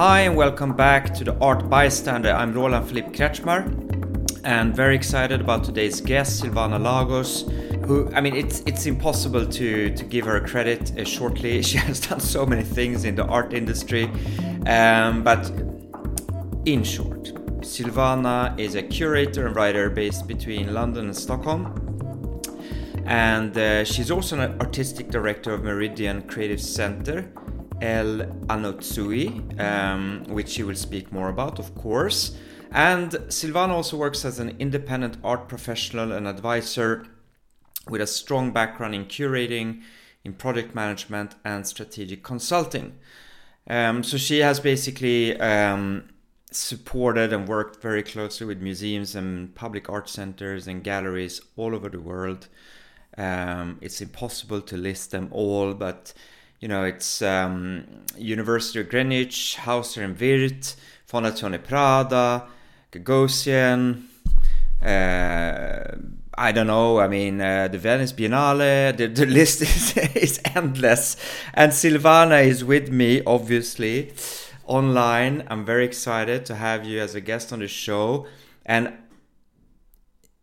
Hi and welcome back to the Art Bystander. I'm Roland Philippe Kretzschmar and very excited about today's guest, Silvana Lagos. Who, I mean, it's it's impossible to to give her credit uh, shortly. She has done so many things in the art industry, um, but in short, Silvana is a curator and writer based between London and Stockholm. And uh, she's also an artistic director of Meridian Creative Center, El Anatsui, um, which she will speak more about, of course. And Silvana also works as an independent art professional and advisor with a strong background in curating, in project management, and strategic consulting. Um, so she has basically um, supported and worked very closely with museums and public art centers and galleries all over the world. Um, it's impossible to list them all, but you know, it's um, University of Greenwich, Hauser and Wirth, Fondazione Prada, Gagosian, uh, I don't know, I mean, uh, the Venice Biennale, the, the list is, is endless. And Silvana is with me, obviously, online. I'm very excited to have you as a guest on the show. And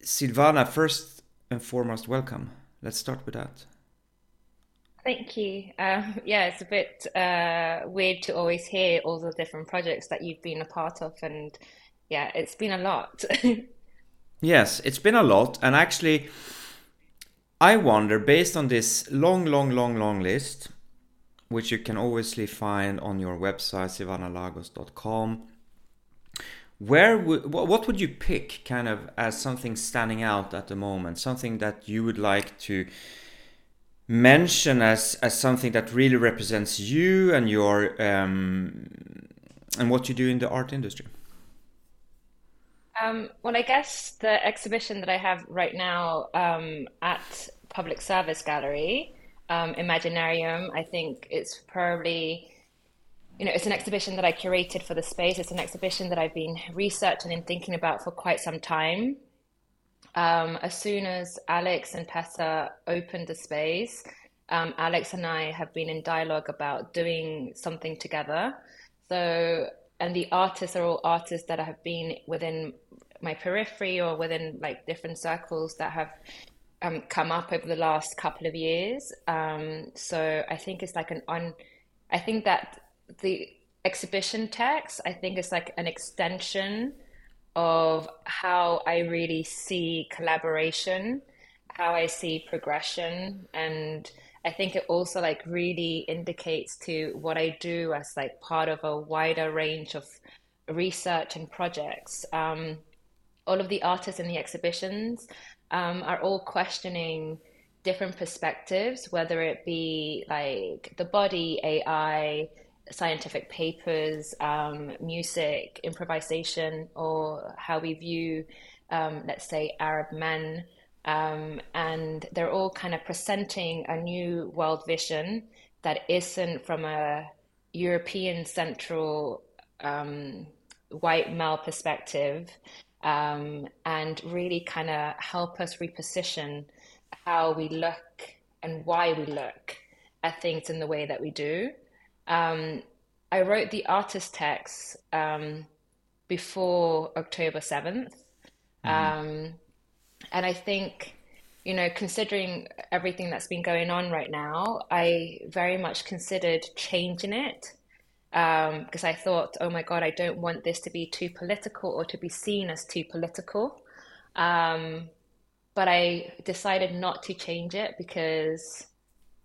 Silvana, first and foremost, welcome. Let's start with that. Thank you. Um, yeah, it's a bit uh, weird to always hear all the different projects that you've been a part of, and yeah, it's been a lot. yes, it's been a lot, and actually, I wonder, based on this long, long, long, long list, which you can obviously find on your website, silvanalagos.com, where what would you pick, kind of, as something standing out at the moment, something that you would like to mention as as something that really represents you and your um, and what you do in the art industry? Um, well, I guess the exhibition that I have right now um, at Public Service Gallery, um, Imaginarium, I think it's probably, you know, it's an exhibition that I curated for the space. It's an exhibition that I've been researching and thinking about for quite some time um, as soon as Alex and Tessa opened the space, um, Alex and I have been in dialogue about doing something together. So, and the artists are all artists that have been within my periphery or within like different circles that have um, come up over the last couple of years. Um, so I think it's like an on. I think that the exhibition text, I think it's like an extension of how I really see collaboration, how I see progression, and I think it also like really indicates to what I do as like part of a wider range of research and projects. Um, all of the artists in the exhibitions um, are all questioning different perspectives, whether it be like the body, AI, scientific papers, um, music, improvisation, or how we view, um, let's say, Arab men. Um, and they're all kind of presenting a new world vision that isn't from a European central um, white male perspective um, and really kind of help us reposition how we look and why we look at things in the way that we do um, I wrote the artist text um, before October 7th. Mm-hmm. Um, and I think, you know, considering everything that's been going on right now, I very much considered changing it because um, I thought, oh my God, I don't want this to be too political or to be seen as too political. Um, but I decided not to change it because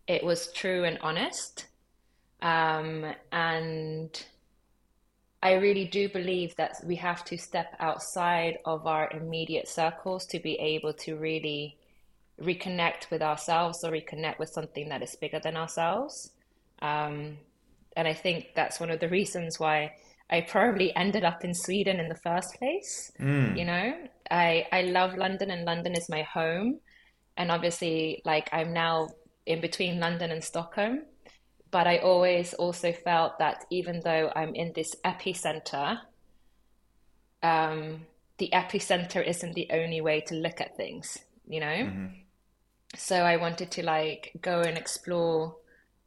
it was true and honest. Um, and I really do believe that we have to step outside of our immediate circles to be able to really reconnect with ourselves or reconnect with something that is bigger than ourselves. Um, and I think that's one of the reasons why I probably ended up in Sweden in the first place. Mm. You know, I I love London and London is my home, and obviously, like I'm now in between London and Stockholm. But I always also felt that even though I'm in this epicenter, um, the epicenter isn't the only way to look at things, you know? Mm-hmm. So I wanted to like go and explore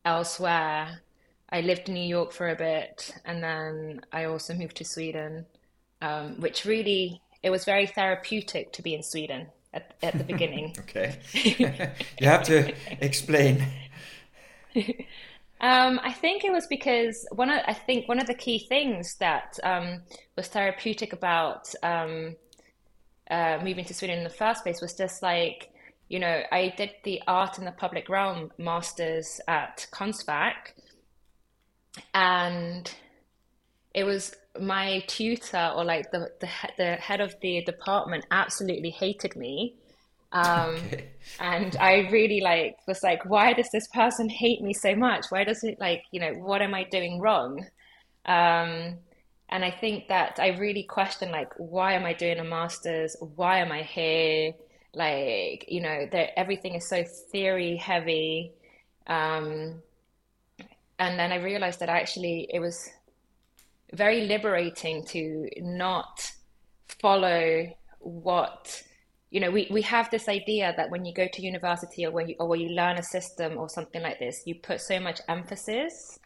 elsewhere I lived in New York for a bit, and then I also moved to Sweden, um, which really it was very therapeutic to be in Sweden at, at the beginning. okay, you have to explain. Um, I think it was because one of I think one of the key things that um, was therapeutic about um, uh, moving to Sweden in the first place was just like you know I did the art in the public realm masters at Konstfack, and it was my tutor or like the the, the head of the department absolutely hated me um, okay. and I really like was like, why does this person hate me so much? Why does it like, you know, what am I doing wrong? Um, and I think that I really question like, why am I doing a master's? Why am I here? Like, you know, that everything is so theory heavy. Um, and then I realized that actually it was very liberating to not follow what you know, we, we have this idea that when you go to university or when you or when you learn a system or something like this, you put so much emphasis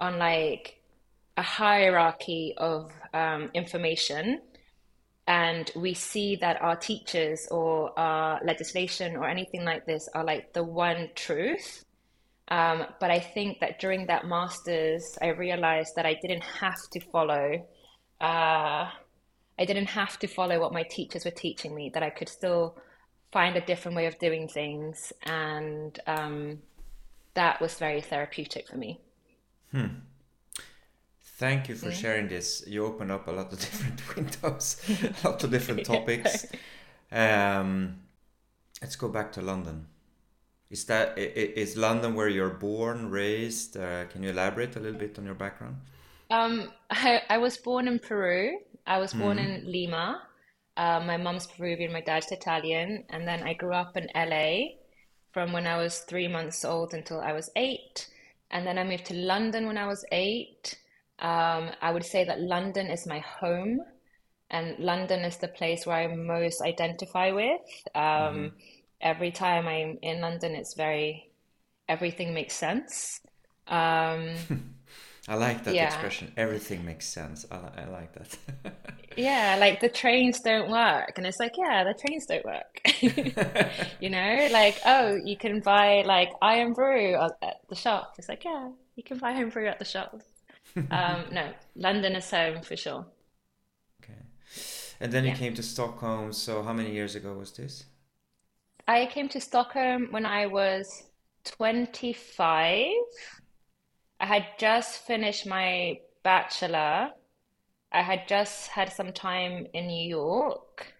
on like a hierarchy of um, information, and we see that our teachers or our legislation or anything like this are like the one truth. Um, but I think that during that master's, I realized that I didn't have to follow. Uh, I didn't have to follow what my teachers were teaching me, that I could still find a different way of doing things. And um, that was very therapeutic for me. Hmm. Thank you for yeah. sharing this. You open up a lot of different windows, a lot of different topics. Um, let's go back to London. Is that is London where you're born, raised? Uh, can you elaborate a little bit on your background? Um, I, I was born in Peru I was born mm. in Lima. Uh, my mom's Peruvian, my dad's Italian, and then I grew up in LA from when I was three months old until I was eight, and then I moved to London when I was eight. Um, I would say that London is my home, and London is the place where I most identify with. Um, mm-hmm. Every time I'm in London, it's very everything makes sense. Um, I like that yeah. expression. Everything makes sense. I, I like that. yeah, like the trains don't work, and it's like, yeah, the trains don't work. you know, like oh, you can buy like Irn-Bru at the shop. It's like, yeah, you can buy Irn-Bru at the shop. um, no, London is home for sure. Okay, and then you came to Stockholm. So how many years ago was this? I came to Stockholm when I was twenty-five. I had just finished my bachelor. I had just had some time in New York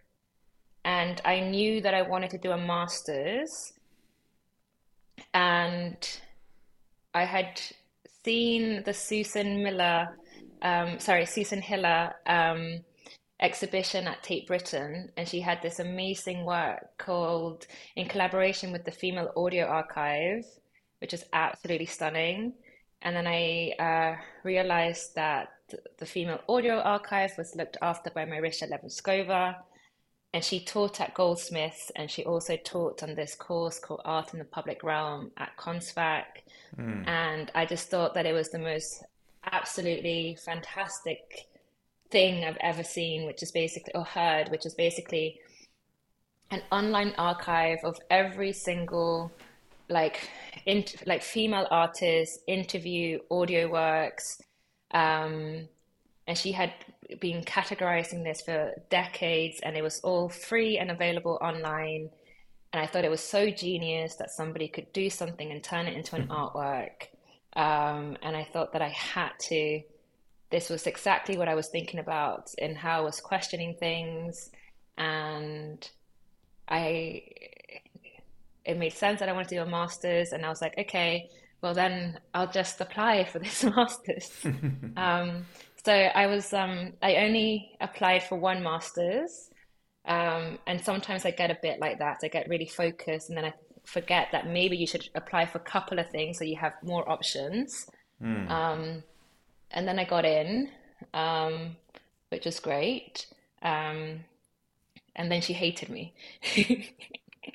and I knew that I wanted to do a master's. And I had seen the Susan Miller, um, sorry, Susan Hiller um, exhibition at Tate Britain, and she had this amazing work called In Collaboration with the Female Audio Archive, which is absolutely stunning. And then I uh, realized that the Female Audio Archive was looked after by Marysia Lewandowska. And she taught at Goldsmiths, and she also taught on this course called Art in the Public Realm at Konstfack. Mm. And I just thought that it was the most absolutely fantastic thing I've ever seen, which is basically, or heard, which is basically an online archive of every single like in, like female artists interview audio works um, and she had been categorizing this for decades and it was all free and available online. And i thought it was so genius that somebody could do something and turn it into an mm-hmm. artwork. Um, and i thought that i had to this was exactly what i was thinking about in how i was questioning things. And i it made sense that I wanted to do a master's, and I was like, okay, well then I'll just apply for this master's. um, so I was um, I only applied for one master's, um, and sometimes I get a bit like that. I get really focused, and then I forget that maybe you should apply for a couple of things so you have more options. Mm. and then I got in, um, which was great. Um, and then she hated me.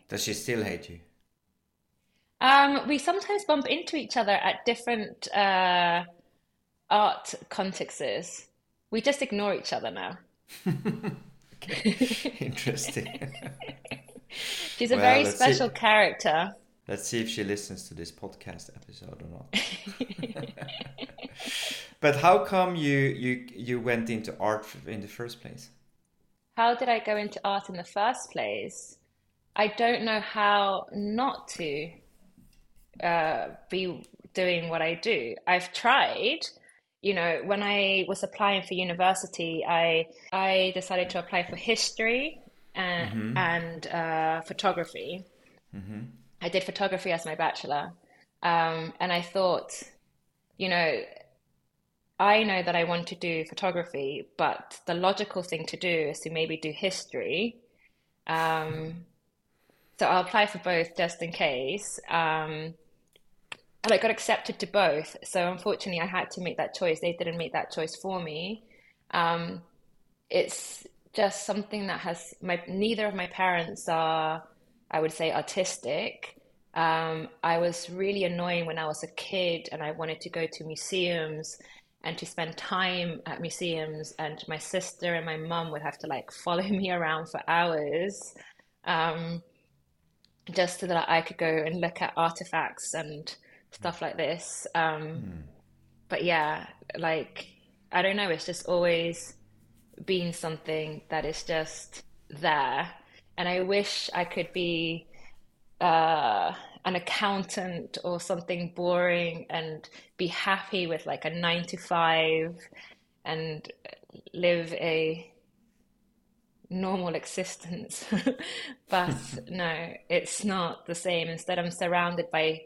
Does she still hate you? Um, we sometimes bump into each other at different uh, art contexts. We just ignore each other now. Interesting. She's a well, very special see. character. Let's see if she listens to this podcast episode or not. but how come you you you went into art in the first place? How did I go into art in the first place? I don't know how not to uh, be doing what I do. I've tried. You know, when I was applying for university, I I decided to apply for history and, mm-hmm. and uh, photography. Mm-hmm. I did photography as my bachelor, um, and I thought, you know, I know that I want to do photography, but the logical thing to do is to maybe do history. Um, so I'll apply for both just in case. Um, and I got accepted to both. So unfortunately, I had to make that choice. They didn't make that choice for me. Um, it's just something that has my neither of my parents are, I would say, artistic. Um, I was really annoying when I was a kid and I wanted to go to museums and to spend time at museums and my sister and my mum would have to like follow me around for hours um, just so that I could go and look at artifacts and stuff like this um, mm. but yeah like I don't know it's just always been something that is just there and I wish I could be uh, an accountant or something boring and be happy with like a nine to five and live a normal existence. but no, it's not the same. Instead, I'm surrounded by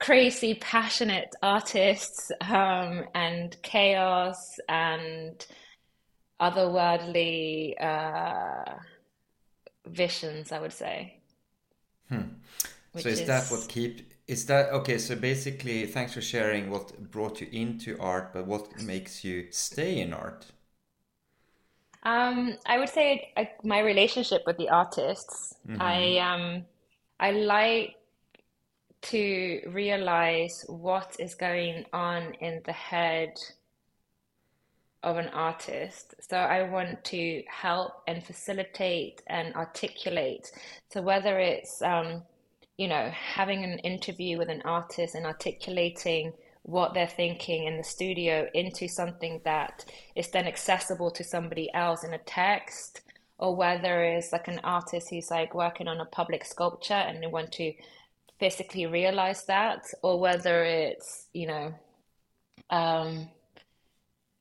crazy, passionate artists um, and chaos and otherworldly uh, visions, I would say. Hmm so is, is, that what keep is that okay so basically thanks for sharing what brought you into art but what makes you stay in art um, i would say I, my relationship with the artists mm-hmm. i um i like to realize what is going on in the head of an artist. So I want to help and facilitate and articulate. So whether it's um, you know, having an interview with an artist and articulating what they're thinking in the studio into something that is then accessible to somebody else in a text, or whether it's like an artist who's like working on a public sculpture and they want to physically realize that, or whether it's, you know, um,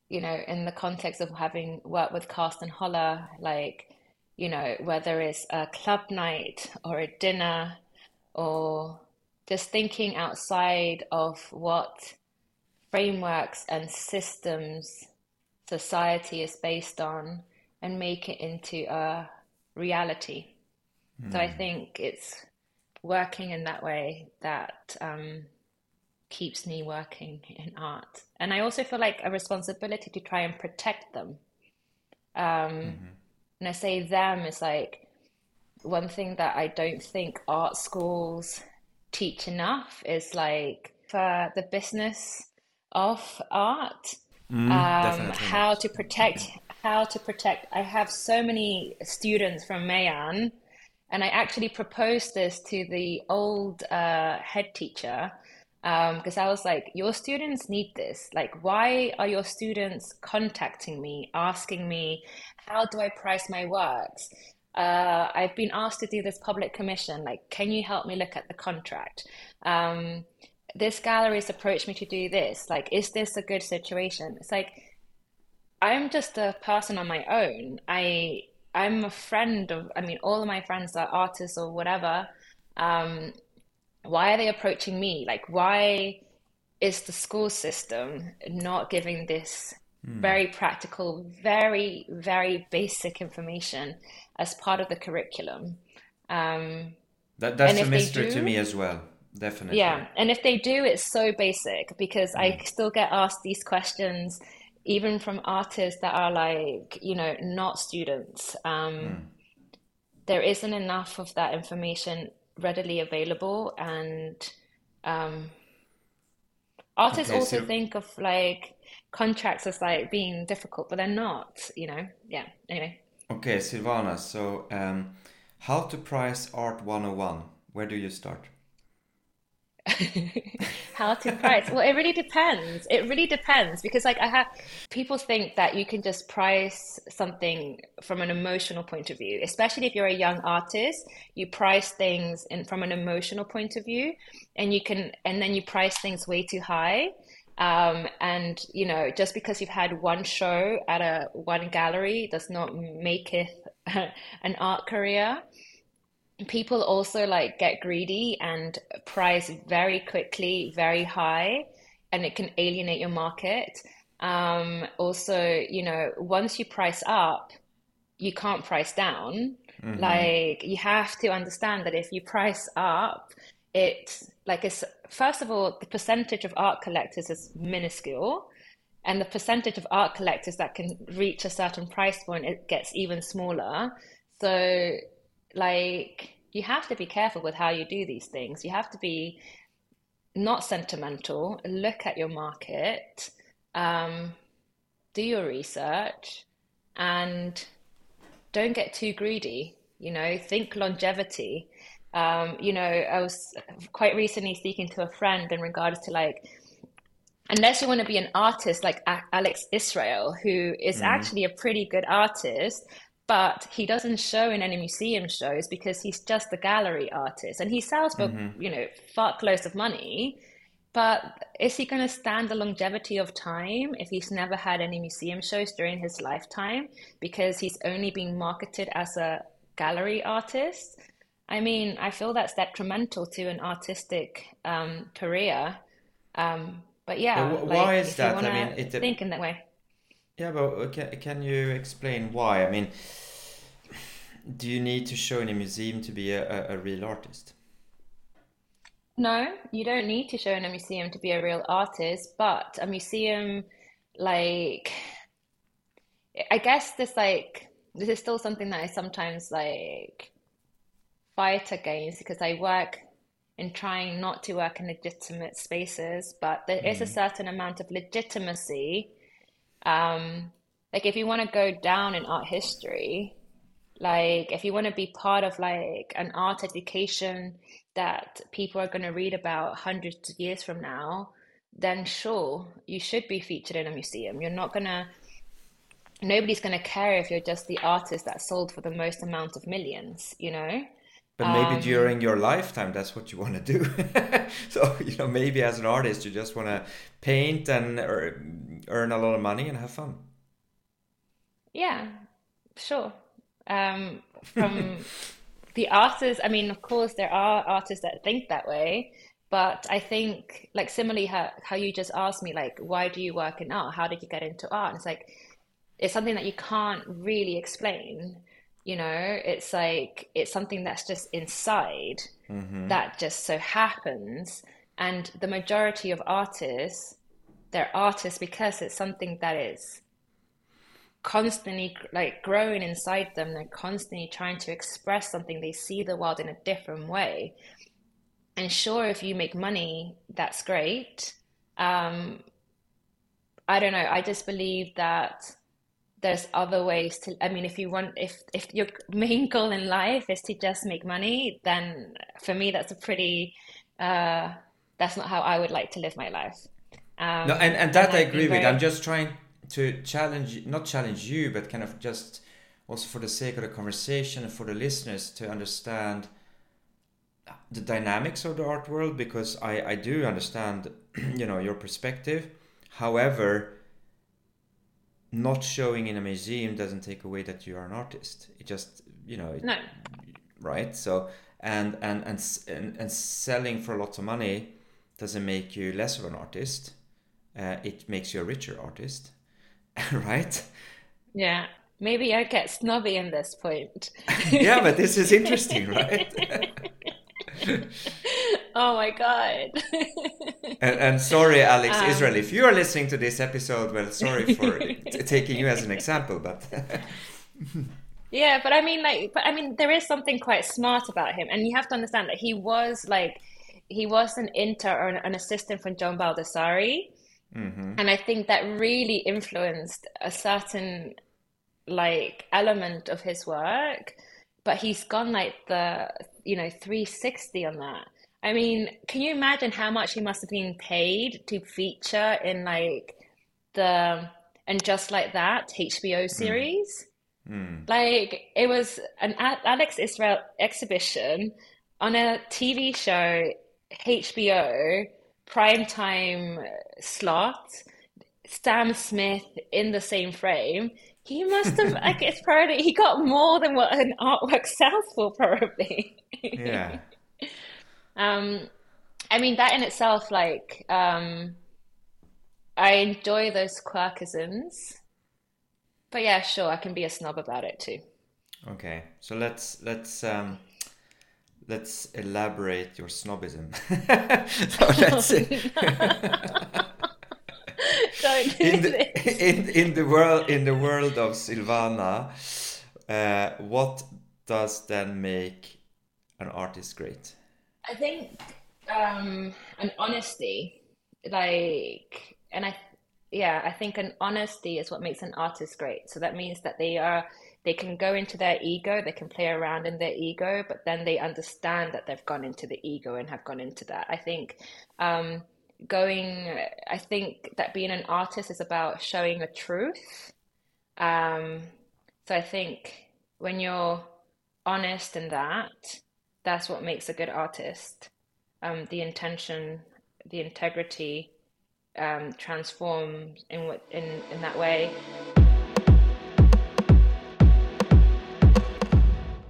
you know, in the context of having worked with Carsten Holler, like, you know, whether it's a club night or a dinner or just thinking outside of what frameworks and systems society is based on and make it into a reality. Mm. So I hmm. think it's working in that way that um, keeps me working in art. And I also feel like a responsibility to try and protect them. Um, mm-hmm. And I say them is like one thing that I don't think art schools teach enough is like for the business of art, mm, um, how to protect, how to protect. I have so many students from Mayan, and I actually proposed this to the old uh, head teacher because um, I was like, your students need this. Like, why are your students contacting me, asking me, how do I price my works? uh, I've been asked to do this public commission. Like, can you help me look at the contract? Um, this gallery's approached me to do this. Like, is this a good situation? It's like, I'm just a person on my own. I I'm a friend of. I mean, all of my friends are artists or whatever. Um, why are they approaching me? Like, why is the school system not giving this mm. very practical, very very basic information as part of the curriculum. Um, that, that's a mystery do, to me as well. Definitely. Yeah. And if they do, it's so basic because mm. I still get asked these questions, even from artists that are like, you know, not students. Um, mm. There isn't enough of that information readily available and um, artists Okay, also so- think of like contracts as like being difficult but they're not you know yeah anyway Okay, Silvana, so um, how to price art 101? Where do you start? How to price? Well, it really depends. It really depends because, like, I have people think that you can just price something from an emotional point of view, especially if you're a young artist. You price things in from an emotional point of view, and you can, and then you price things way too high. Um, and you know, just because you've had one show at a one gallery does not make it an art career people also like get greedy and price very quickly, very high, and it can alienate your market. Um, also, you know, once you price up, you can't price down. Like you have to understand that if you price up, it's like it's first of all, the percentage of art collectors is minuscule. And the percentage of art collectors that can reach a certain price point, it gets even smaller. So like you have to be careful with how you do these things. You have to be not sentimental, look at your market, um, do your research, and don't get too greedy. You know, think longevity. Um, you know, I was quite recently speaking to a friend in regards to like unless you want to be an artist like Alex Israel, who is actually a pretty good artist, but he doesn't show in any museum shows because he's just a gallery artist and he sells for, you know, fuckloads of money. But is he going to stand the longevity of time if he's never had any museum shows during his lifetime because he's only being marketed as a gallery artist? I mean, I feel that's detrimental to an artistic um, career. Um, but yeah, But wh- like why is that? I mean, it- think in that way. Yeah, but uh, can, can you explain why? I mean, do you need to show in a museum to be a, a, a real artist? No, you don't need to show in a museum to be a real artist, but a museum, like, I guess this like this is still something that I sometimes like fight against because I work in trying not to work in legitimate spaces, but there is a certain amount of legitimacy. Um, like if you want to go down in art history, like if you want to be part of like an art education that people are going to read about hundreds of years from now, then sure, you should be featured in a museum. You're not gonna, nobody's gonna care if you're just the artist that sold for the most amount of millions, you know? But maybe during your lifetime, that's what you want to do. so, you know, maybe as an artist, you just want to paint and ear- earn a lot of money and have fun. Yeah, sure. Um, from the artists, I mean, of course, there are artists that think that way, but I think, like, similarly, how, how you just asked me, like, why do you work in art? How did you get into art? And it's like, it's something that you can't really explain. You know, it's like, it's something that's just inside that just so happens. And the majority of artists, they're artists because it's something that is constantly like growing inside them they're constantly trying to express something. They see the world in a different way. And sure if you make money that's great. Um i don't know. I just believe that there's other ways to i mean if you want if if your main goal in life is to just make money then for me that's a pretty uh that's not how i would like to live my life um No, and, and that I I've been agree with. very- I'm just trying to challenge, not challenge you, but kind of just also for the sake of the conversation and for the listeners to understand the dynamics of the art world because I, I do understand, you know, your perspective. However, not showing in a museum doesn't take away that you are an artist. It just, you know, it- no right? So and and and and, and selling for lots of money doesn't make you less of an artist. Uh, it makes you a richer artist, right? Yeah, maybe I get snobby in this point. yeah, but this is interesting, right? Oh my God. and, and sorry, Alex Um, Israel, if you are listening to this episode, well, sorry for t- taking you as an example, but Yeah, but I mean, like, but I mean, there is something quite smart about him, and you have to understand that he was like, he was an inter or an, an assistant from John Baldessari, Mm-hmm. and I think that really influenced a certain like element of his work. But he's gone like the, you know, 360 on that. I mean, can you imagine how much he must have been paid to feature in like the and just like that HBO series? Mm. Like it was an Alex Israel exhibition on a TV show, HBO, primetime slot, Sam Smith in the same frame. He must have like it's probably he got more than what an artwork sells for, probably. Yeah. Um, I mean that in itself, like, um, I enjoy those quirkisms. But yeah, sure, I can be a snob about it too. Okay. So let's let's um let's elaborate your snobism. so let's. Don't do in this. the in in the world in the world of Silvana, uh, what does then make an artist great? I think um, an honesty, like, and I, yeah, I think an honesty is what makes an artist great. So that means that they are, they can go into their ego, they can play around in their ego, but then they understand that they've gone into the ego and have gone into that. I think um, going, I think that being an artist is about showing a truth. Um, so I think when you're honest in that, that's what makes a good artist. Um, the intention, the integrity, um, transforms in what in in that way.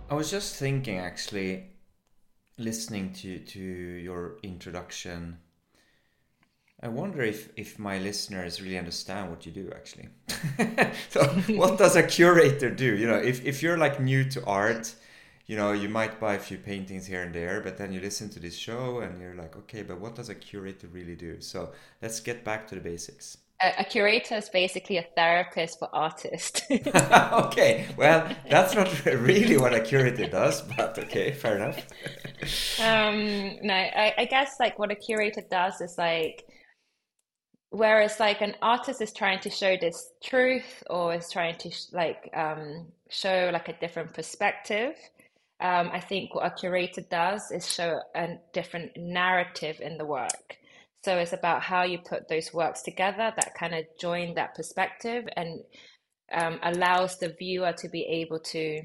I was just thinking, actually, listening to to your introduction. I wonder if if my listeners really understand what you do, actually. so, what does a curator do? You know, if if you're like new to art, you know, you might buy a few paintings here and there, but then you listen to this show and you're like, okay, but what does a curator really do? So, let's get back to the basics. A, a curator is basically a therapist for artists. okay, well, that's not really what a curator does, but okay, fair enough. Um, no, I, I guess like what a curator does is like, whereas like an artist is trying to show this truth or is trying to sh like um, show like a different perspective. Um, I think what a curator does is show a different narrative in the work. So it's about how you put those works together that kind of join that perspective and um, allows the viewer to be able to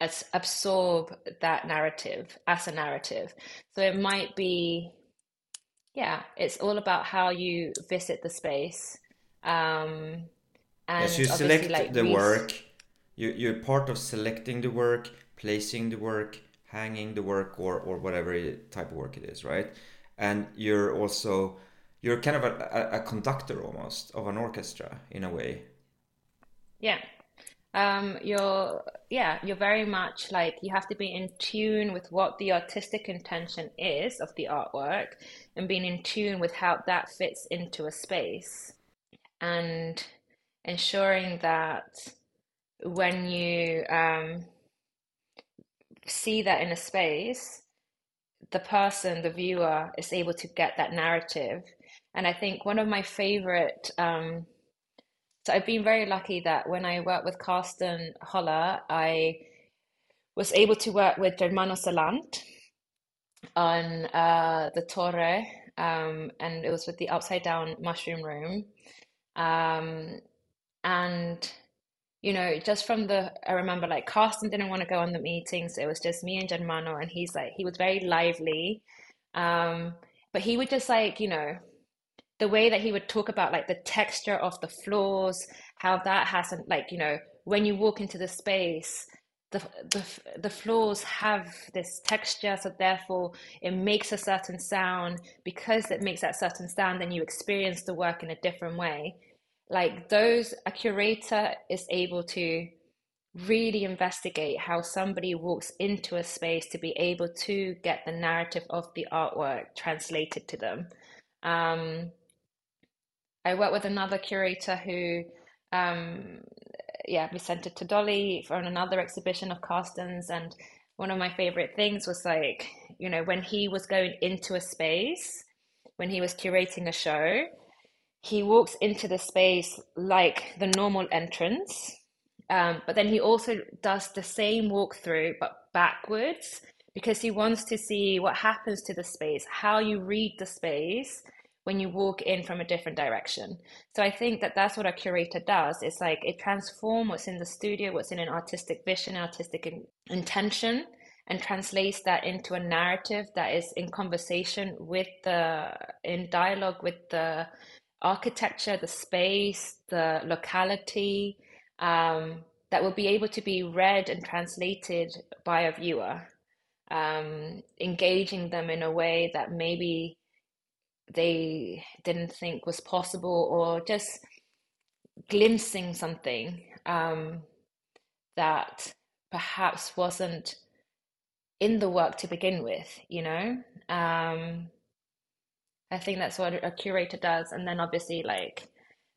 as absorb that narrative as a narrative. So it might be, yeah, it's all about how you visit the space. Um, Yes, you select like, the work. You you're part of selecting the work, placing the work, hanging the work, or or whatever type of work it is, right? And you're also you're kind of a, a, conductor almost of an orchestra in a way. yeah. Um, you're, yeah, you're very much like you have to be in tune with what the artistic intention is of the artwork and being in tune with how that fits into a space and ensuring that when you um, see that in a space, the person, the viewer, is able to get that narrative. And I think one of my favorite, um, so I've been very lucky that when I worked with Carsten Holler, I was able to work with Germano Celant on uh, the Torre, um, and it was with the Upside Down Mushroom Room. Um, and you know, just from the, I remember like Carsten didn't want to go on the meetings. So it was just me and Germano, and he's like, he was very lively. Um, but he would just like, you know, the way that he would talk about like the texture of the floors, how that hasn't like, you know, when you walk into the space, the the the floors have this texture, so therefore it makes a certain sound. Because it makes that certain sound, then you experience the work in a different way like those a curator is able to really investigate how somebody walks into a space to be able to get the narrative of the artwork translated to them um, i work with another curator who um, yeah, we sent it to Dolly for another exhibition of Carsten's. And one of my favorite things was like, you know, when he was going into a space, when he was curating a show, he walks into the space like the normal entrance. Um, but then he also does the same walkthrough, but backwards, because he wants to see what happens to the space, how you read the space, when you walk in from a different direction. So I think that that's what a curator does. It's like it transforms what's in the studio, what's in an artistic vision, artistic in- intention, and translates that into a narrative that is in conversation with the, in dialogue with the architecture, the space, the locality, um, that will be able to be read and translated by a viewer, um, engaging them in a way that maybe they didn't think was possible or just glimpsing something um, that perhaps wasn't in the work to begin with, you know? Um, I think that's what a curator does. And then obviously, like,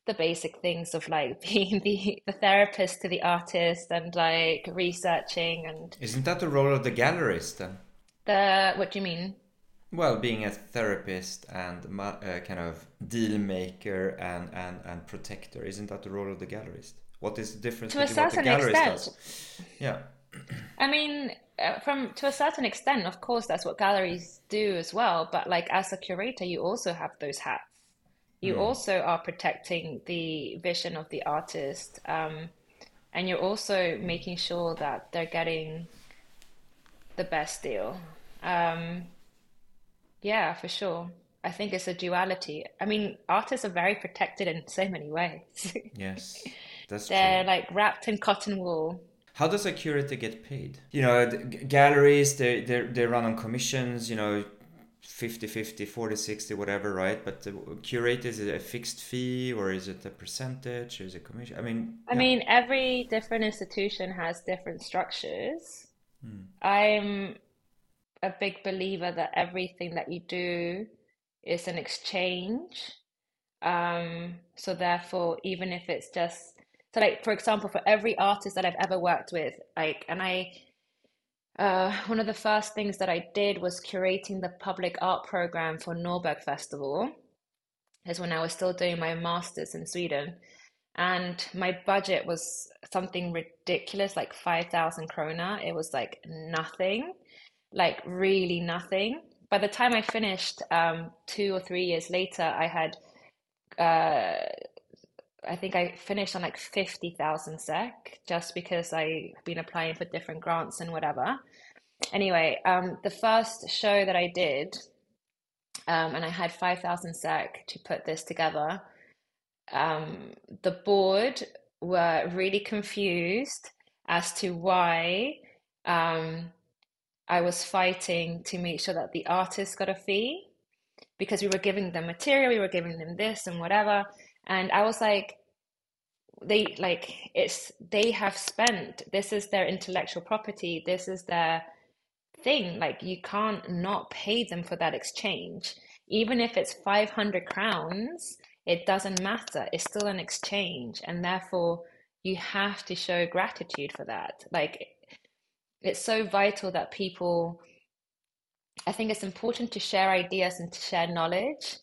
the basic things of like being the, the therapist to the artist and like researching and isn't that the role of the gallerist then the what do you mean well, being a therapist and uh, kind of deal maker and, and, and protector, isn't that the role of the gallerist? What is the difference to between what the gallerist extent. does? Yeah. I mean, from to a certain extent, of course, that's what galleries do as well. But like as a curator, you also have those hats. You mm. also are protecting the vision of the artist, um, and you're also making sure that they're getting the best deal. Um, yeah, for sure. I think it's a duality. I mean, artists are very protected in so many ways. yes, that's They're true. like wrapped in cotton wool. How does a curator get paid? You know, galleries, they, they, they run on commissions, you know, 50 50 40 60 whatever right but the curator is it a fixed fee or is it a percentage or is it commission i mean i yeah. mean every different institution has different structures hmm. i'm a big believer that everything that you do is an exchange. Um, so therefore, even if it's just so, like for example, for every artist that I've ever worked with, like, and I, uh, one of the first things that I did was curating the public art program for Norberg Festival. Is when I was still doing my masters in Sweden, and my budget was something ridiculous, like five thousand krona. It was like nothing like really nothing. By the time I finished, um, two or three years later, I had, uh, I think I finished on like 50,000 sec just because I've been applying for different grants and whatever. Anyway, um, the first show that I did, um, and I had 5,000 sec to put this together, um, the board were really confused as to why um, I was fighting to make sure that the artists got a fee because we were giving them material, we were giving them this and whatever. And I was like, they like it's they have spent this is their intellectual property, this is their thing. Like you can't not pay them for that exchange. Even if it's 500 crowns, it doesn't matter. It's still an exchange. And therefore, you have to show gratitude for that. Like it's so vital that people i think it's important to share ideas and to share knowledge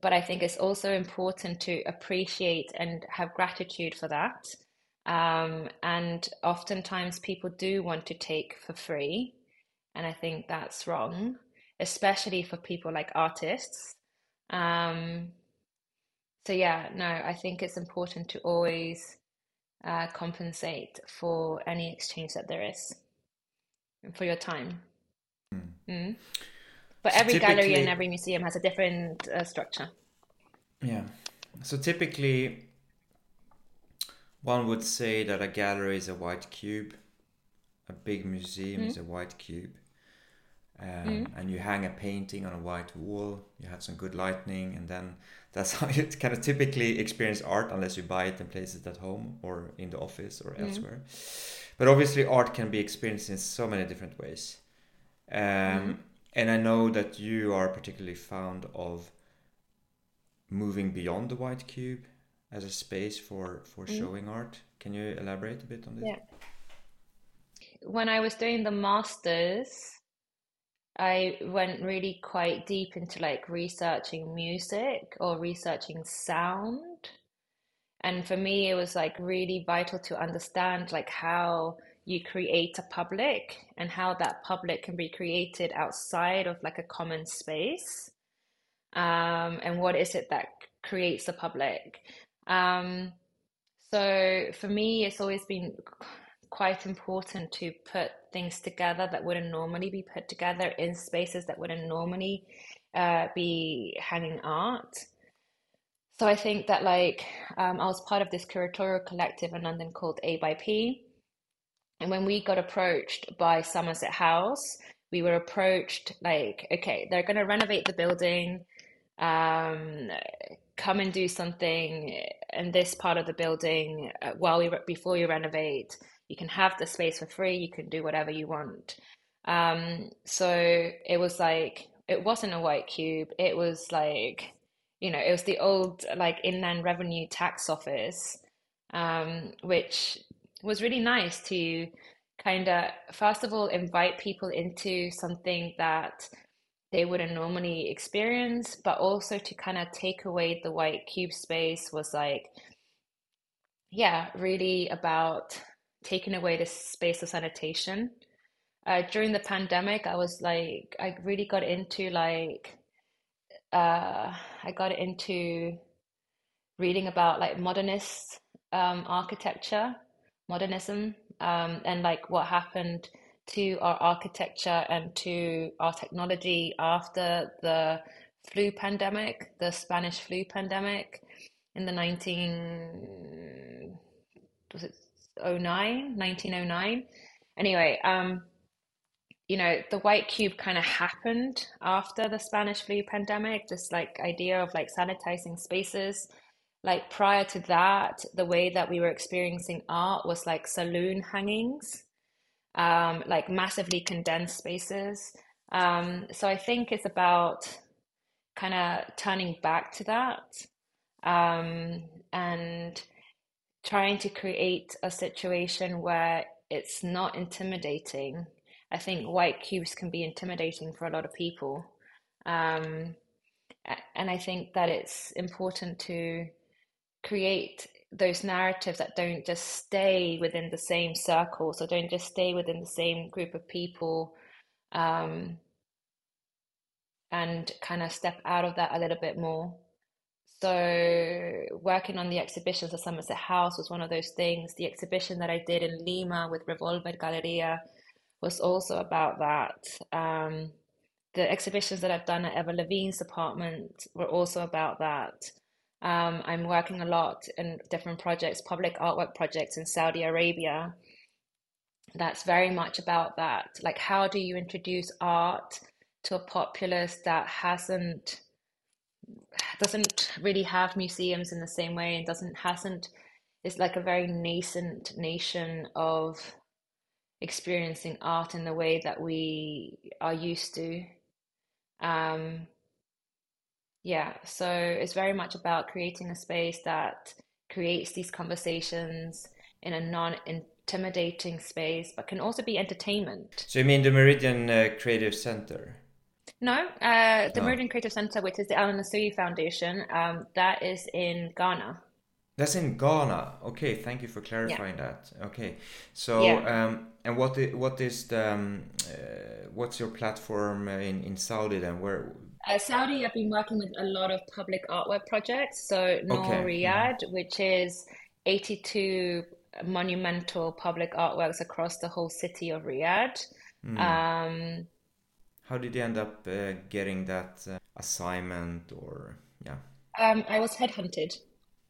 but i think it's also important to appreciate and have gratitude for that um, and oftentimes people do want to take for free and i think that's wrong especially for people like artists um, so yeah no i think it's important to always uh, compensate for any exchange that there is for your time. Mm. Mm. But so every gallery and every museum has a different uh, structure. Yeah. So typically, one would say that a gallery is a white cube, a big museum mm. is a white cube. Um, mm. And you hang a painting on a white wall, you have some good lighting, and then that's how you kind of typically experience art unless you buy it and place it at home or in the office or mm. elsewhere. But obviously, art can be experienced in so many different ways. Um, mm. And I know that you are particularly fond of moving beyond the white cube as a space for for mm. showing art. Can you elaborate a bit on this? Yeah. When I was doing the masters, I went really quite deep into like researching music or researching sound. And for me, it was like really vital to understand like how you create a public and how that public can be created outside of like a common space. Um, and what is it that creates a public? Um, so for me, it's always been quite important to put things together that wouldn't normally be put together in spaces that wouldn't normally uh, be hanging art. So I think that like um, I was part of this curatorial collective in London called A by P, and when we got approached by Somerset House, we were approached like, okay, they're going to renovate the building. Um, come and do something in this part of the building uh, while we before you renovate you can have the space for free you can do whatever you want um, so it was like it wasn't a white cube it was like you know it was the old like inland revenue tax office um, which was really nice to kind of first of all invite people into something that they wouldn't normally experience but also to kind of take away the white cube space was like yeah really about taking away the space of sanitation. Uh, during the pandemic, I was like, I really got into like, uh, I got into reading about like modernist um, architecture, modernism, um, and like what happened to our architecture and to our technology after the flu pandemic, the Spanish flu pandemic in the 19 was it 09, 1909. Anyway, um, you know, the white cube kind of happened after the Spanish flu pandemic, this like idea of like sanitizing spaces. Like prior to that, the way that we were experiencing art was like saloon hangings, um, like massively condensed spaces. Um, so I think it's about kind of turning back to that um, and trying to create a situation where it's not intimidating. I think white cubes can be intimidating for a lot of people. Um, and I think that it's important to create those narratives that don't just stay within the same circle, so don't just stay within the same group of people um, and kind of step out of that a little bit more. So working on the exhibitions at Somerset House was one of those things. The exhibition that I did in Lima with Revolver Galeria was also about that. Um, the exhibitions that I've done at Eva Levine's apartment were also about that. Um, I'm working a lot in different projects, public artwork projects in Saudi Arabia. That's very much about that. Like, how do you introduce art to a populace that hasn't doesn't really have museums in the same way and doesn't hasn't is like a very nascent nation of experiencing art in the way that we are used to um yeah so it's very much about creating a space that creates these conversations in a non intimidating space but can also be entertainment so you mean the meridian uh, creative center no, uh, the oh. Meridian Creative Center, which is the El Anatsui Foundation, um, that is in Ghana. That's in Ghana. Okay, thank you for clarifying yeah. that. Okay, so yeah. um, and what what is the um, uh, what's your platform in in Saudi then? Where uh, Saudi, I've been working with a lot of public artwork projects. So Noor okay. Riyadh, mm-hmm. which is eighty two monumental public artworks across the whole city of Riyadh. Mm. Um, how did you end up uh, getting that uh, assignment or yeah? Um, I was headhunted.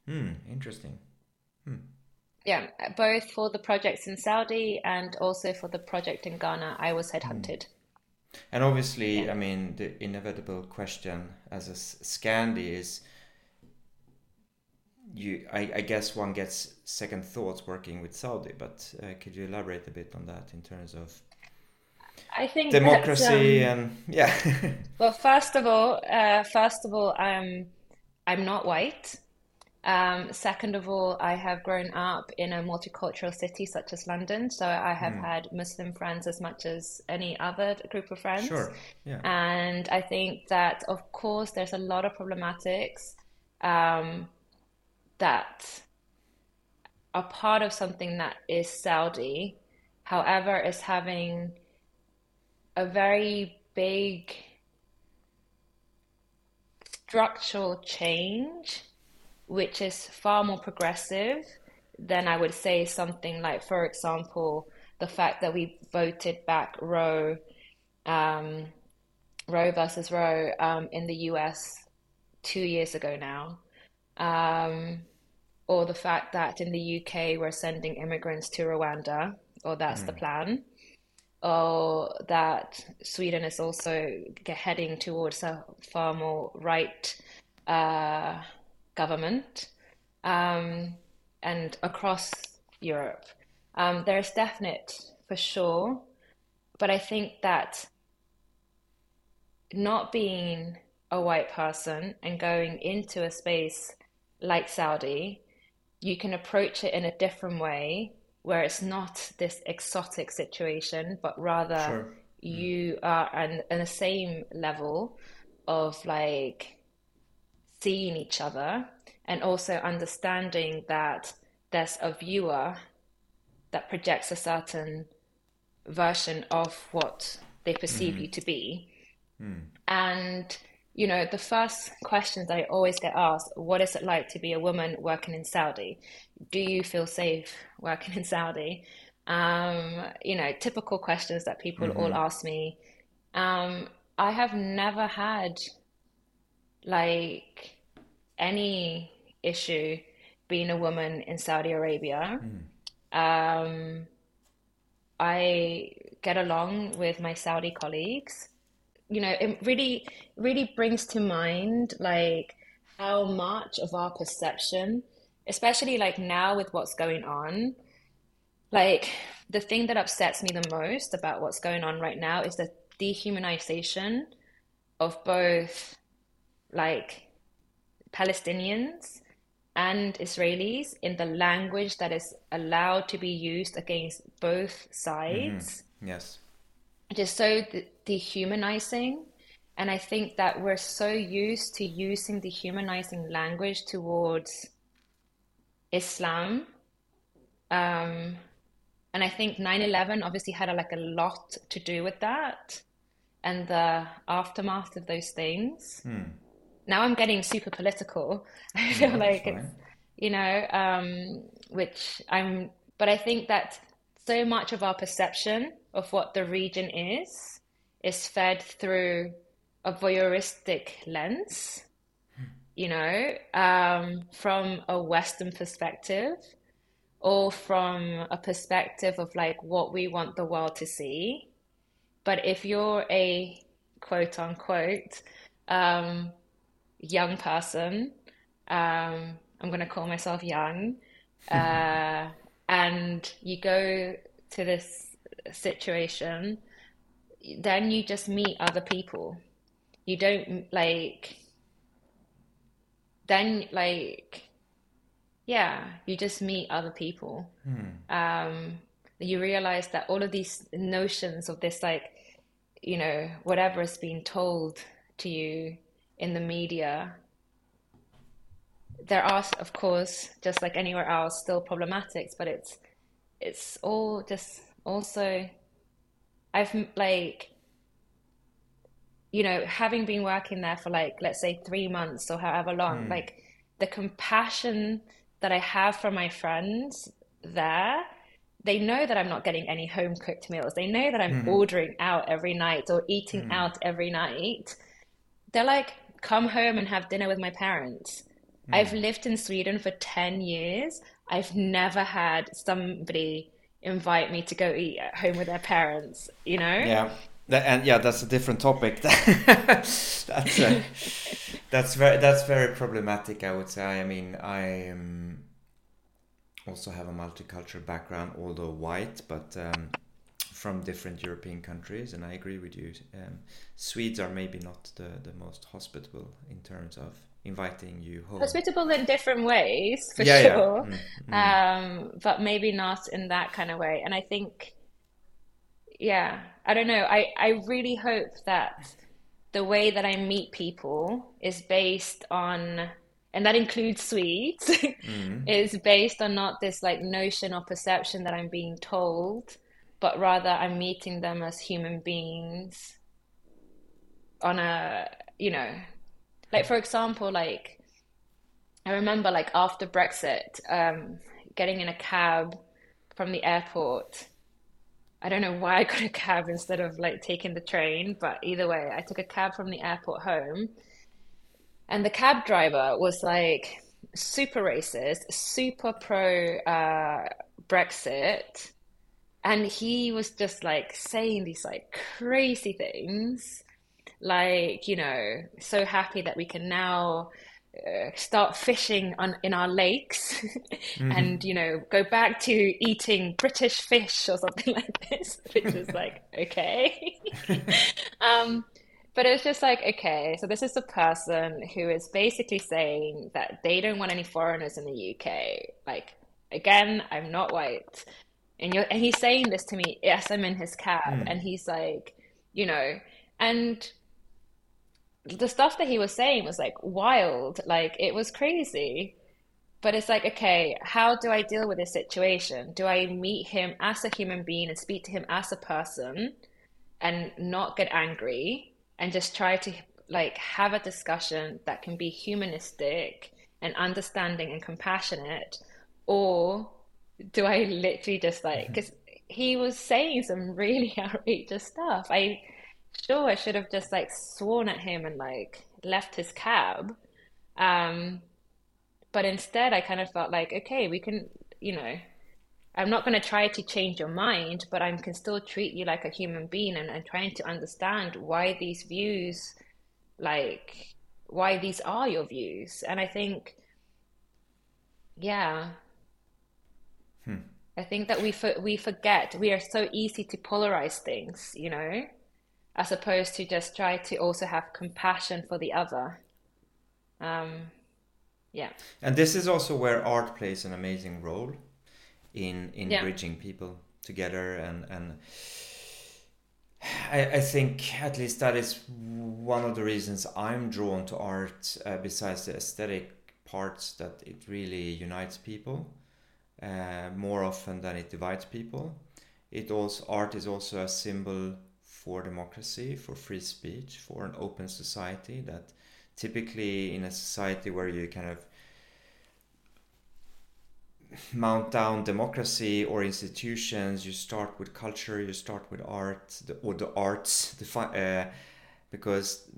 Hmm, interesting. Hmm. Yeah, both for the projects in Saudi and also for the project in Ghana, I was headhunted. Hmm. And obviously, yeah. I mean, the inevitable question as a Scandi is you I, I, guess one gets second thoughts working with Saudi, but uh, could you elaborate a bit on that in terms of I think democracy um, and yeah. well, first of all, uh, first of all, I'm I'm not white, Um, second of all, I have grown up in a multicultural city such as London, so I have Mm. had Muslim friends as much as any other group of friends. Sure. Yeah. And I think that, of course, there's a lot of problematics um, that are part of something that is Saudi, however, is having a very big structural change, which is far more progressive than I would say something like, for example, the fact that we voted back Roe, um, Roe versus Roe um, in the US two years ago now. Um, or the fact that in the UK we're sending immigrants to Rwanda, or that's the plan, or that Sweden is also heading towards a far more right uh, government, um, and across Europe. Um, there's definite for sure, but I think that not being a white person and going into a space like Saudi, you can approach it in a different way where it's not this exotic situation, but rather Sure. you are on, on the same level of like seeing each other and also understanding that there's a viewer that projects a certain version of what they perceive you to be. And, you know, the first questions I always get asked, what is it like to be a woman working in Saudi? Do you feel safe working in Saudi? Um, you know, typical questions that people all ask me. Um, I have never had like any issue being a woman in Saudi Arabia. Um, I get along with my Saudi colleagues. You know, it really, really brings to mind like how much of our perception, especially like now with what's going on, like the thing that upsets me the most about what's going on right now is the dehumanization of both like Palestinians and Israelis in the language that is allowed to be used against both sides. Yes. It is so de- dehumanizing. And I think that we're so used to using dehumanizing language towards Islam. Um, and I think 9/11 obviously had a, like a lot to do with that and the aftermath of those things. Now I'm getting super political. I feel that's like it's, you know, um, which I'm, but I think that so much of our perception of what the region is is fed through a voyeuristic lens, you know, um, from a Western perspective or from a perspective of like what we want the world to see. But if you're a quote unquote um, young person, um, I'm going to call myself young, uh, and you go to this situation, then you just meet other people. You don't like, then like, yeah, you just meet other people. Um, you realize that all of these notions of this, like, you know, whatever is being told to you in the media, there are, of course, just like anywhere else, still problematics, but it's it's all just also I've like you know, having been working there for like let's say three months or however long, mm. like the compassion that I have for my friends there, they know that I'm not getting any home cooked meals. They know that I'm mm. ordering out every night or eating mm. out every night. They're like, come home and have dinner with my parents. I've lived in Sweden for 10 years. I've never had somebody invite me to go eat at home with their parents, you know? Yeah. That, and yeah, that's a different topic. that's uh, that's very that's very problematic. I would say. I mean, I um, also have a multicultural background, although white, but um, from different European countries, and I agree with you. Um, Swedes are maybe not the, the most hospitable in terms of inviting you home. Hospitable in different ways, for yeah, sure, yeah. Mm, mm. Um, but maybe not in that kind of way. And I think, yeah, I don't know. I, I really hope that the way that I meet people is based on and that includes Swedes, mm-hmm. is based on not this like notion or perception that I'm being told, but rather I'm meeting them as human beings on a, you know, like for example, like I remember like after Brexit, um, getting in a cab from the airport. I don't know why I got a cab instead of like taking the train, but either way, I took a cab from the airport home and the cab driver was like super racist, super pro uh, Brexit. And he was just like saying these like crazy things, like, you know, so happy that we can now uh, start fishing on in our lakes mm-hmm. and you know go back to eating british fish or something like this which is like okay um but it's just like, okay, so this is a person who is basically saying that they don't want any foreigners in the UK. Like, again, I'm not white. And you're and he's saying this to me, yes, I'm in his cab. Mm. And he's like, you know, and the stuff that he was saying was like wild. Like it was crazy. But it's like, okay, how do I deal with this situation? Do I meet him as a human being and speak to him as a person and not get angry? and just try to like have a discussion that can be humanistic and understanding and compassionate or do i literally just like because mm-hmm. he was saying some really outrageous stuff i sure i should have just like sworn at him and like left his cab um but instead i kind of felt like okay we can you know I'm not going to try to change your mind, but I can still treat you like a human being and, and trying to understand why these views, like, why these are your views. And I think, yeah. I think that we for, we forget we are so easy to polarize things, you know, as opposed to just try to also have compassion for the other. Um, yeah. And this is also where art plays an amazing role in in yeah. bridging people together and and I, I think at least that is one of the reasons I'm drawn to art uh, besides the aesthetic parts that it really unites people uh, more often than it divides people it also art is also a symbol for democracy for free speech for an open society that typically in a society where you kind of mount down democracy or institutions you start with culture you start with art the, or the arts the, uh, because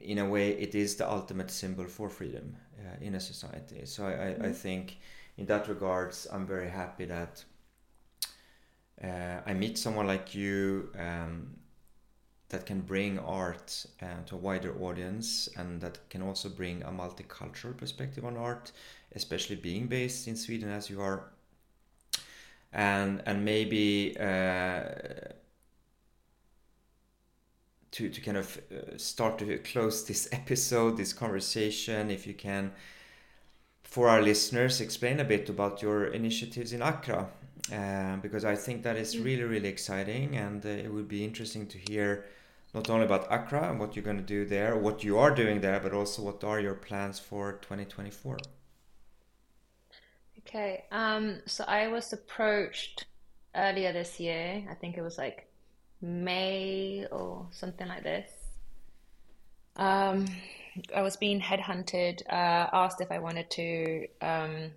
in a way it is the ultimate symbol for freedom uh, in a society so I, I, I, mm-hmm. think in that regards i'm very happy that uh, i meet someone like you um, that can bring art uh, to a wider audience and that can also bring a multicultural perspective on art especially being based in Sweden as you are, and and maybe uh, to to kind of uh, start to close this episode, this conversation, if you can, for our listeners, explain a bit about your initiatives in Accra. Uh, because I think that is mm. really, really exciting, and uh, it would be interesting to hear not only about Accra and what you're going to do there, what you are doing there, but also what are your plans for 2024. Okay. Um, so I was approached earlier this year. I think it was like May or something like this. Um, I was being headhunted, uh, asked if I wanted to um,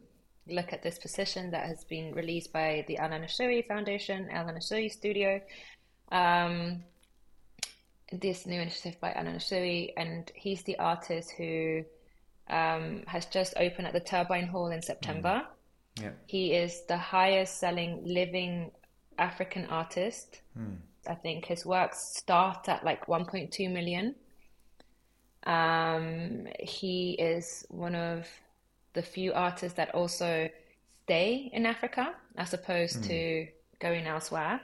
look at this position that has been released by the El Anatsui Foundation, El Anatsui Studio. Um, this new initiative by El Anatsui, and he's the artist who um, has just opened at the Turbine Hall in September. Mm. Yeah. He is the highest selling living African artist. Hmm. I think his works start at like 1.2 million. Um, he is one of the few artists that also stay in Africa as opposed mm. to going elsewhere.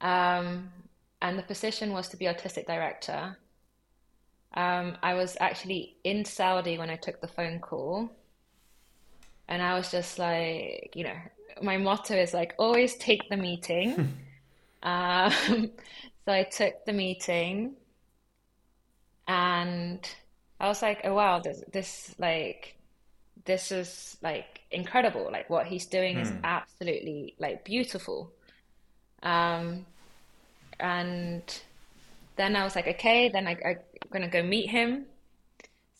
Um, and the position was to be artistic director. Um, I was actually in Saudi when I took the phone call, and I was just like, you know, my motto is like always take the meeting. um, so I took the meeting, and I was like, oh wow, this, this like this is like incredible. Like what he's doing mm. is hmm. absolutely like beautiful. Um, and then I was like, okay, then I, I'm gonna go meet him.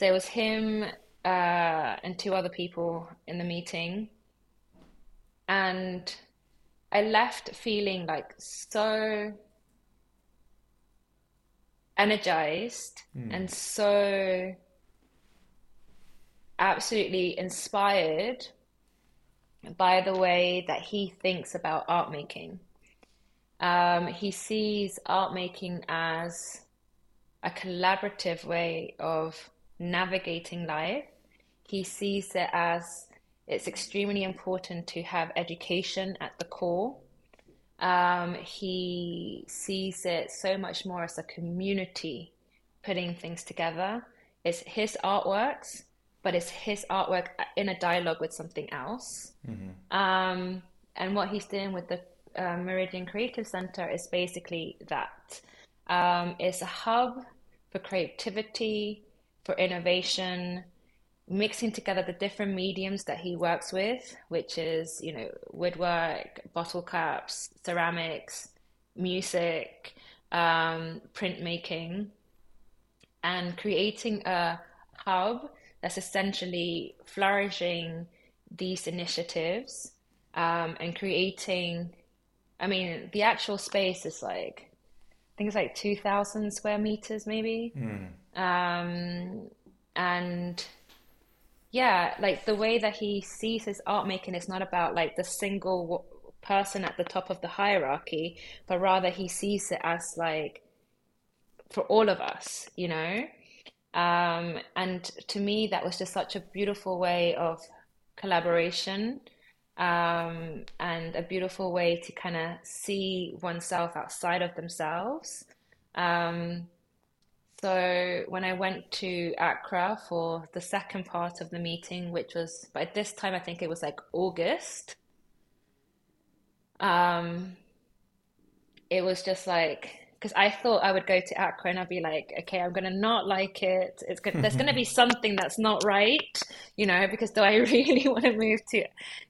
So it was him uh, and two other people in the meeting, and I left feeling like so energized mm. and so absolutely inspired by the way that he thinks about art making. Um, he sees art making as a collaborative way of navigating life. He sees it as it's extremely important to have education at the core. Um, he sees it so much more as a community putting things together. It's his artworks, but it's his artwork in a dialogue with something else. Mm-hmm. Um, and what he's doing with the uh, Meridian Creative Center is basically that. Um, it's a hub for creativity, for innovation, mixing together the different mediums that he works with, which is, you know, woodwork, bottle caps, ceramics, music, um, printmaking, and creating a hub that's essentially flourishing these initiatives um, and creating I mean, the actual space is like, I think it's like 2,000 square meters, maybe. Mm. Um, and yeah, like the way that he sees his art making is not about like the single person at the top of the hierarchy, but rather he sees it as like for all of us, you know? Um, and to me, that was just such a beautiful way of collaboration um, and a beautiful way to kind of see oneself outside of themselves. Um, so when I went to Accra for the second part of the meeting, which was by this time I think it was like August, um, it was just like because I thought I would go to Accra and I'd be like, okay, I'm gonna not like it. It's good. There's gonna be something that's not right, you know, because do I really want to move to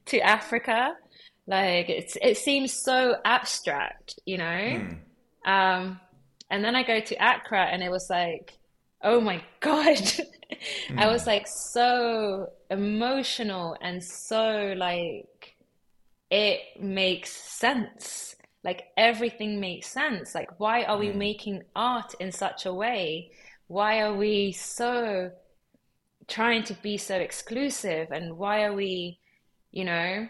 to Africa? Like it's it seems so abstract, you know. Mm. Um, and then I go to Accra and it was like, oh my god, mm. I was like so emotional and so like it makes sense. Like everything makes sense. Like why are we mm. making art in such a way? Why are we so trying to be so exclusive? And why are we you know?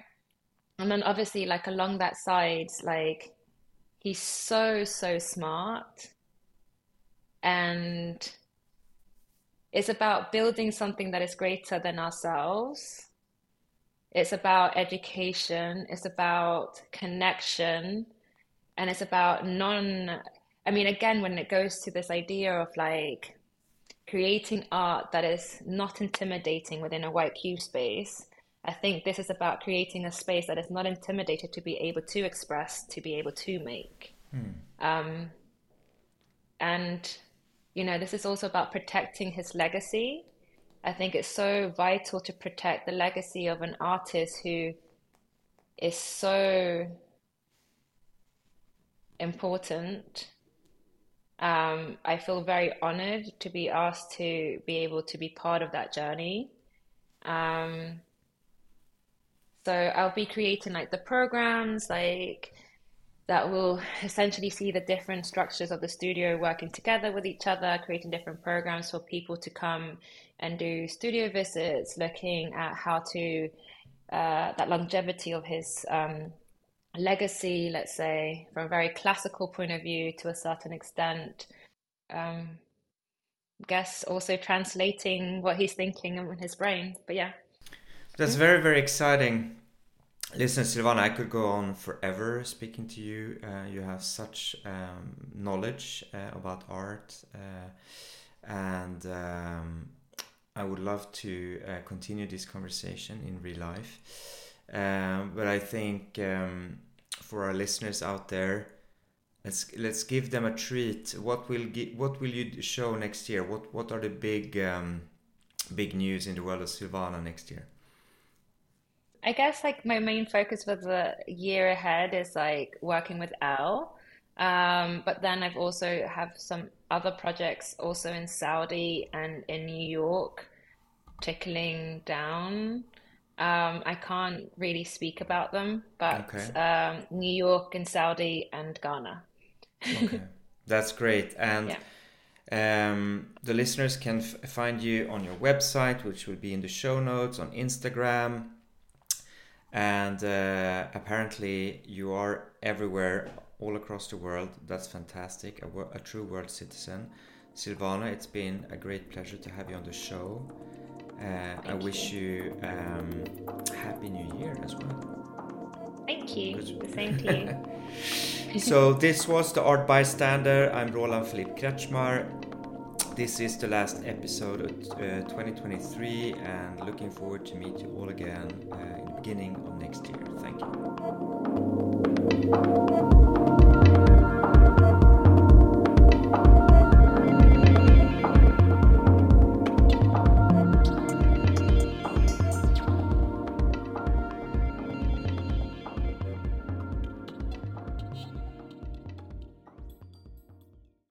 And then obviously like along that side like he's so so smart. And it's about building something that is greater than ourselves. It's about education. It's about connection. And it's about non i mean again when it goes to this idea of like creating art that is not intimidating within a white cube space i think this is about creating a space that is not intimidated to be able to express to be able to make hmm. um, and you know this is also about protecting his legacy i think it's so vital to protect the legacy of an artist who is so important. Um, I feel very honored to be asked to be able to be part of that journey. Um, so I'll be creating like the programs like that will essentially see the different structures of the studio working together with each other, creating different programs for people to come and do studio visits, looking at how to uh, that longevity of his um, legacy, let's say, from a very classical point of view to a certain extent. Um, guess also translating what he's thinking in his brain. But yeah. That's very, very exciting. listen, Silvana, I could go on forever speaking to you. Uh, you have such um, knowledge uh, about art, uh, and um, I would love to uh, continue this conversation in real life. Um, but I think um, for our listeners out there, let's let's give them a treat. What will gi- what will you show next year? What what are the big um, big news in the world of Silvana next year? I guess like my main focus for the year ahead is like working with El. Um, but then I've also have some other projects also in Saudi and in New York tickling down. Um, I can't really speak about them, but Okay. um, New York and Saudi and Ghana. Okay, that's great. And Yeah. um, the listeners can f- find you on your website, which will be in the show notes, on Instagram. And uh, apparently, you are everywhere, all across the world. That's fantastic. A, a true world citizen. Silvana, it's been a great pleasure to have you on the show. Uh, I Thank wish you. um, Happy New Year as well. Thank you. Good. The same to you. So this was the Art Bystander. I'm Roland Philippe Kretzschmar. This is the last episode of uh, 2023 and looking forward to meet you all again uh, in the beginning of next year. Thank you.